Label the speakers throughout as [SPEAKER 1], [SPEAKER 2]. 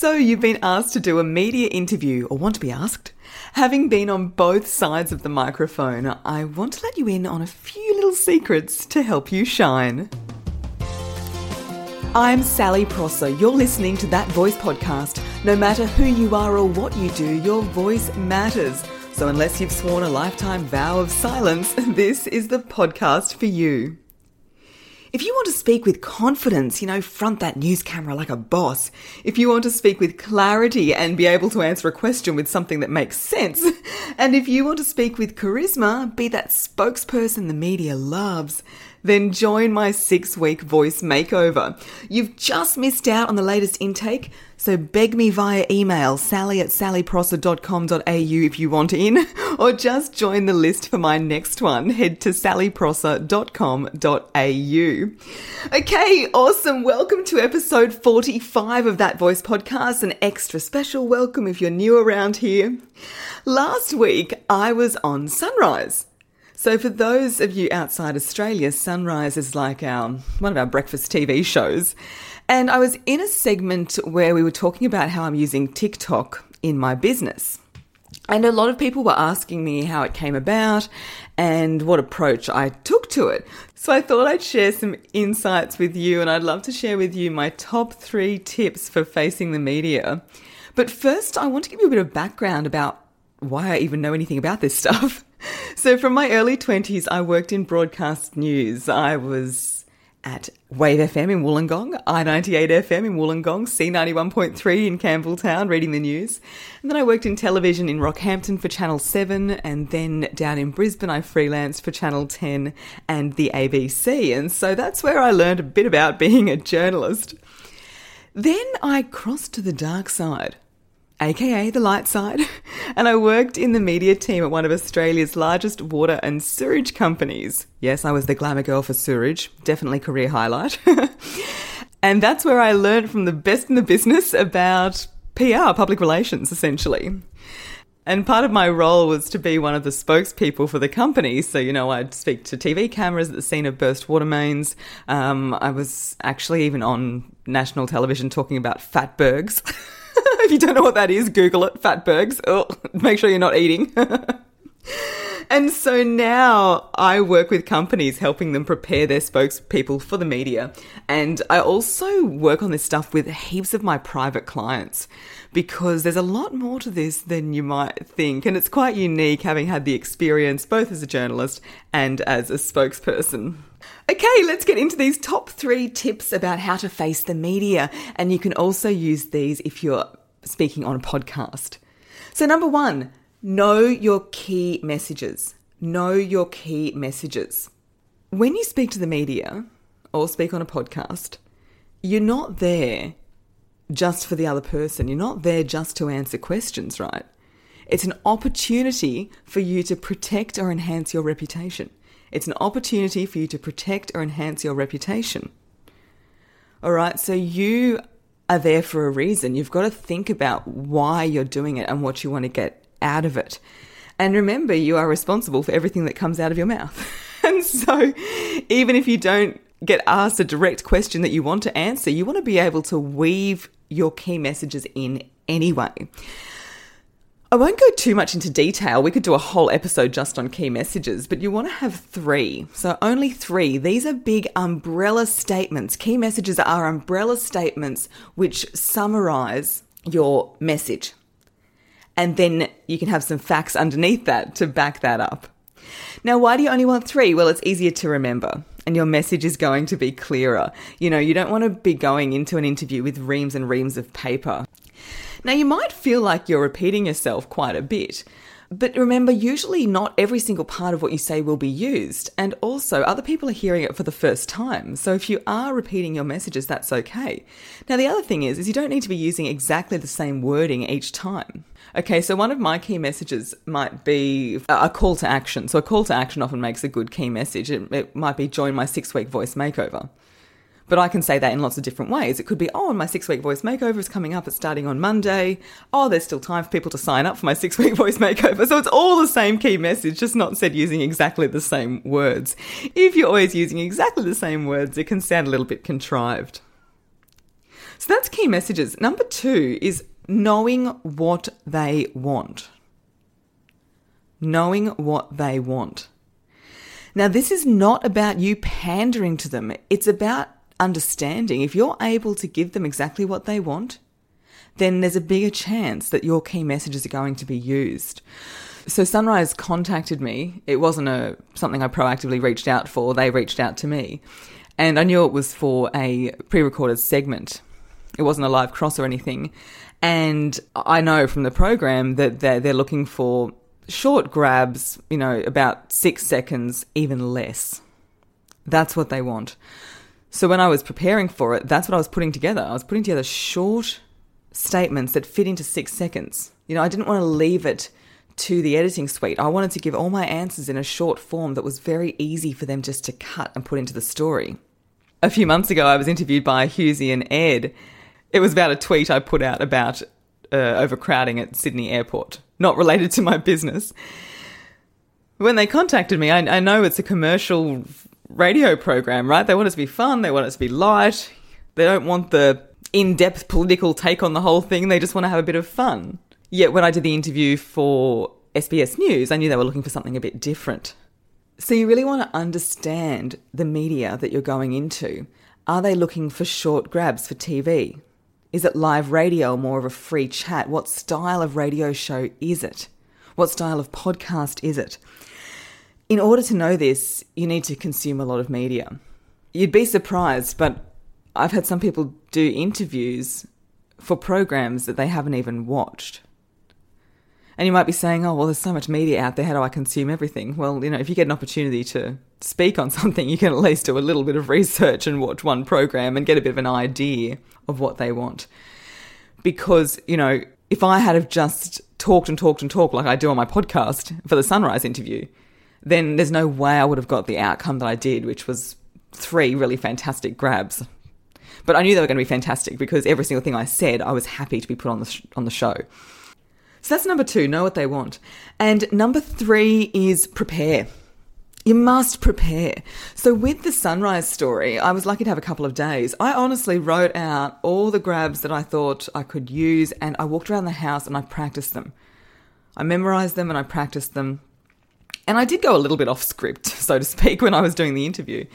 [SPEAKER 1] So, you've been asked to do a media interview or want to be asked? Having been on both sides of the microphone, I want to let you in on a few little secrets to help you shine. I'm Sally Prosser. You're listening to That Voice podcast. No matter who you are or what you do, your voice matters. So, unless you've sworn a lifetime vow of silence, this is the podcast for you. If you want to speak with confidence, you know, front that news camera like a boss. If you want to speak with clarity and be able to answer a question with something that makes sense. And if you want to speak with charisma, be that spokesperson the media loves then join my six week voice makeover. You've just missed out on the latest intake, so beg me via email, sally at sallyprosser.com.au if you want in, or just join the list for my next one. Head to sallyprosser.com.au. Okay, awesome. Welcome to episode 45 of That Voice podcast. An extra special welcome if you're new around here. Last week, I was on Sunrise. So, for those of you outside Australia, Sunrise is like our one of our breakfast TV shows. And I was in a segment where we were talking about how I'm using TikTok in my business. And a lot of people were asking me how it came about and what approach I took to it. So I thought I'd share some insights with you, and I'd love to share with you my top three tips for facing the media. But first, I want to give you a bit of background about why I even know anything about this stuff. So, from my early 20s, I worked in broadcast news. I was at Wave FM in Wollongong, I98 FM in Wollongong, C91.3 in Campbelltown, reading the news. And then I worked in television in Rockhampton for Channel 7, and then down in Brisbane, I freelanced for Channel 10 and the ABC. And so that's where I learned a bit about being a journalist. Then I crossed to the dark side aka the light side, and I worked in the media team at one of Australia's largest water and sewage companies. Yes, I was the glamour girl for sewage, definitely career highlight. and that's where I learned from the best in the business about PR, public relations, essentially. And part of my role was to be one of the spokespeople for the company. So, you know, I'd speak to TV cameras at the scene of burst water mains. Um, I was actually even on national television talking about fatbergs. if you don't know what that is, Google it. Fatbergs. Oh, make sure you're not eating. and so now I work with companies helping them prepare their spokespeople for the media. And I also work on this stuff with heaps of my private clients because there's a lot more to this than you might think. And it's quite unique having had the experience both as a journalist and as a spokesperson. Okay, let's get into these top three tips about how to face the media. And you can also use these if you're speaking on a podcast. So, number one, know your key messages. Know your key messages. When you speak to the media or speak on a podcast, you're not there just for the other person. You're not there just to answer questions, right? It's an opportunity for you to protect or enhance your reputation. It's an opportunity for you to protect or enhance your reputation. All right, so you are there for a reason. You've got to think about why you're doing it and what you want to get out of it. And remember, you are responsible for everything that comes out of your mouth. and so, even if you don't get asked a direct question that you want to answer, you want to be able to weave your key messages in anyway. I won't go too much into detail. We could do a whole episode just on key messages, but you want to have three. So, only three. These are big umbrella statements. Key messages are umbrella statements which summarize your message. And then you can have some facts underneath that to back that up. Now, why do you only want three? Well, it's easier to remember and your message is going to be clearer. You know, you don't want to be going into an interview with reams and reams of paper. Now, you might feel like you're repeating yourself quite a bit. But remember, usually not every single part of what you say will be used. And also, other people are hearing it for the first time. So if you are repeating your messages, that's okay. Now, the other thing is, is you don't need to be using exactly the same wording each time. Okay, so one of my key messages might be a call to action. So a call to action often makes a good key message. It, it might be join my six week voice makeover. But I can say that in lots of different ways. It could be, oh, my six week voice makeover is coming up. It's starting on Monday. Oh, there's still time for people to sign up for my six week voice makeover. So it's all the same key message, just not said using exactly the same words. If you're always using exactly the same words, it can sound a little bit contrived. So that's key messages. Number two is knowing what they want. Knowing what they want. Now, this is not about you pandering to them, it's about understanding. If you're able to give them exactly what they want, then there's a bigger chance that your key messages are going to be used. So Sunrise contacted me. It wasn't a something I proactively reached out for. They reached out to me. And I knew it was for a pre-recorded segment. It wasn't a live cross or anything. And I know from the program that they're, they're looking for short grabs, you know, about six seconds, even less. That's what they want. So when I was preparing for it, that's what I was putting together. I was putting together short statements that fit into six seconds. You know, I didn't want to leave it to the editing suite. I wanted to give all my answers in a short form that was very easy for them just to cut and put into the story. A few months ago, I was interviewed by Hughesy and Ed. It was about a tweet I put out about uh, overcrowding at Sydney Airport, not related to my business. When they contacted me, I, I know it's a commercial radio program, right? They want it to be fun, they want it to be light, they don't want the in depth political take on the whole thing, they just want to have a bit of fun. Yet when I did the interview for SBS News, I knew they were looking for something a bit different. So you really want to understand the media that you're going into. Are they looking for short grabs for TV? Is it live radio or more of a free chat? What style of radio show is it? What style of podcast is it? In order to know this, you need to consume a lot of media. You'd be surprised, but I've had some people do interviews for programs that they haven't even watched. And you might be saying, oh, well, there's so much media out there. How do I consume everything? Well, you know, if you get an opportunity to speak on something, you can at least do a little bit of research and watch one program and get a bit of an idea of what they want. Because, you know, if I had have just talked and talked and talked like I do on my podcast for the Sunrise interview, then there's no way I would have got the outcome that I did, which was three really fantastic grabs. But I knew they were going to be fantastic because every single thing I said, I was happy to be put on the sh- on the show. So that's number two, know what they want. And number three is prepare. You must prepare. So, with the sunrise story, I was lucky to have a couple of days. I honestly wrote out all the grabs that I thought I could use, and I walked around the house and I practiced them. I memorized them and I practiced them. And I did go a little bit off script, so to speak, when I was doing the interview.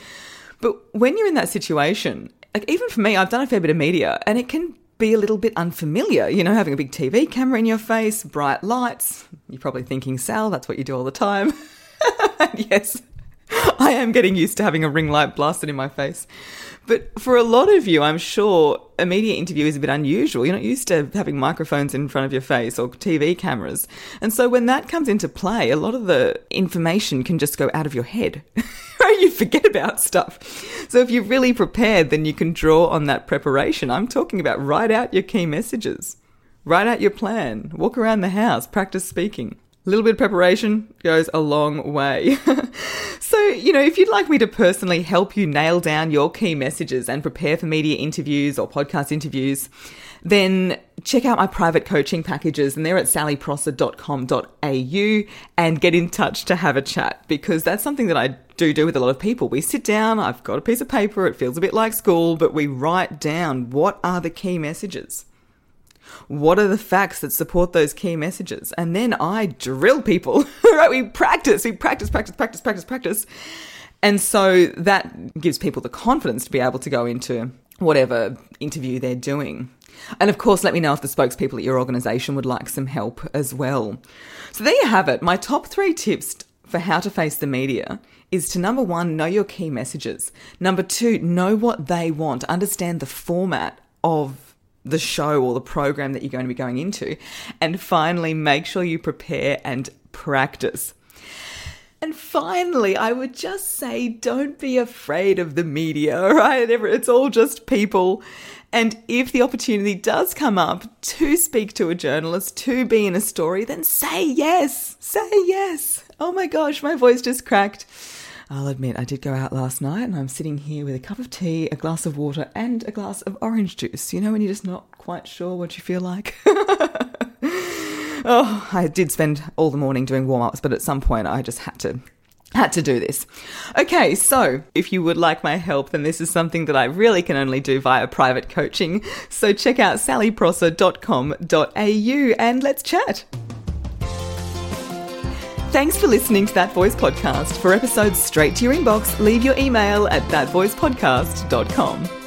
[SPEAKER 1] But when you're in that situation, like even for me, I've done a fair bit of media, and it can be a little bit unfamiliar. You know, having a big TV camera in your face, bright lights. You're probably thinking, Sal, that's what you do all the time. yes, I am getting used to having a ring light blasted in my face. But for a lot of you, I'm sure a media interview is a bit unusual. You're not used to having microphones in front of your face or TV cameras. And so when that comes into play, a lot of the information can just go out of your head. you forget about stuff. So if you're really prepared, then you can draw on that preparation. I'm talking about write out your key messages. Write out your plan. Walk around the house. Practice speaking. A little bit of preparation goes a long way. so, you know, if you'd like me to personally help you nail down your key messages and prepare for media interviews or podcast interviews, then check out my private coaching packages and they're at sallyprosser.com.au and get in touch to have a chat because that's something that I do do with a lot of people. We sit down, I've got a piece of paper, it feels a bit like school, but we write down what are the key messages. What are the facts that support those key messages? And then I drill people, right? We practice, we practice, practice, practice, practice, practice. And so that gives people the confidence to be able to go into whatever interview they're doing. And of course, let me know if the spokespeople at your organisation would like some help as well. So there you have it. My top three tips for how to face the media is to number one, know your key messages. Number two, know what they want, understand the format of the show or the program that you're going to be going into. And finally, make sure you prepare and practice. And finally, I would just say don't be afraid of the media, right? It's all just people. And if the opportunity does come up to speak to a journalist, to be in a story, then say yes. Say yes. Oh my gosh, my voice just cracked. I'll admit, I did go out last night and I'm sitting here with a cup of tea, a glass of water, and a glass of orange juice. You know, when you're just not quite sure what you feel like? oh, I did spend all the morning doing warm ups, but at some point I just had to had to do this. Okay, so if you would like my help, then this is something that I really can only do via private coaching. So check out sallyprosser.com.au and let's chat. Thanks for listening to That Voice Podcast. For episodes straight to your inbox, leave your email at thatvoicepodcast.com.